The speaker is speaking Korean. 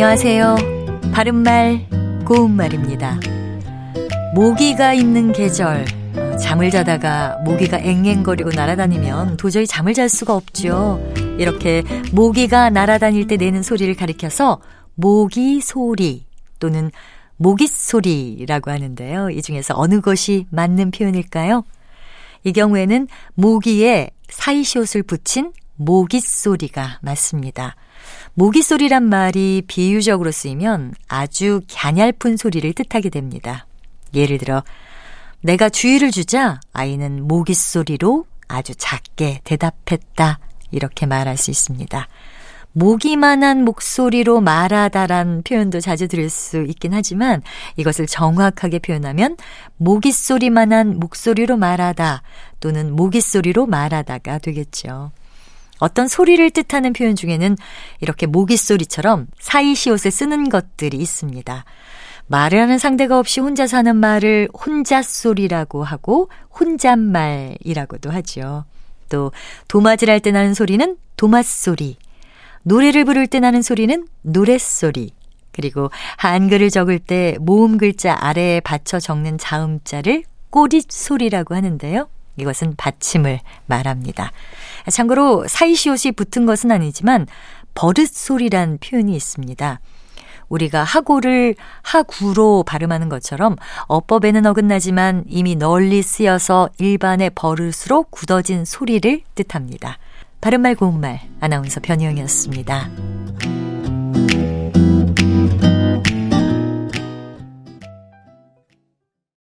안녕하세요. 바른말, 고운말입니다. 모기가 있는 계절, 어, 잠을 자다가 모기가 앵앵거리고 날아다니면 도저히 잠을 잘 수가 없죠. 이렇게 모기가 날아다닐 때 내는 소리를 가리켜서 모기 소리 또는 모기 소리라고 하는데요. 이 중에서 어느 것이 맞는 표현일까요? 이 경우에는 모기에 사이시옷을 붙인 모기 소리가 맞습니다. 모기 소리란 말이 비유적으로 쓰이면 아주 갸냘픈 소리를 뜻하게 됩니다. 예를 들어, 내가 주의를 주자 아이는 모기 소리로 아주 작게 대답했다. 이렇게 말할 수 있습니다. 모기만한 목소리로 말하다란 표현도 자주 들을 수 있긴 하지만 이것을 정확하게 표현하면 모기 소리만한 목소리로 말하다 또는 모기 소리로 말하다가 되겠죠. 어떤 소리를 뜻하는 표현 중에는 이렇게 모기 소리처럼 사이시옷을 쓰는 것들이 있습니다. 말을 하는 상대가 없이 혼자 사는 말을 혼자 소리라고 하고 혼잣말이라고도 하죠. 또 도마질 할 때 나는 소리는 도마소리, 노래를 부를 때 나는 소리는 노랫소리, 그리고 한글을 적을 때 모음 글자 아래에 받쳐 적는 자음자를 꼬릿소리라고 하는데요. 이것은 받침을 말합니다. 참고로 사이시옷이 붙은 것은 아니지만 버릇소리란 표현이 있습니다. 우리가 하고를 하구로 발음하는 것처럼 어법에는 어긋나지만 이미 널리 쓰여서 일반의 버릇으로 굳어진 소리를 뜻합니다. 바른말 고운말 아나운서 변희영이었습니다.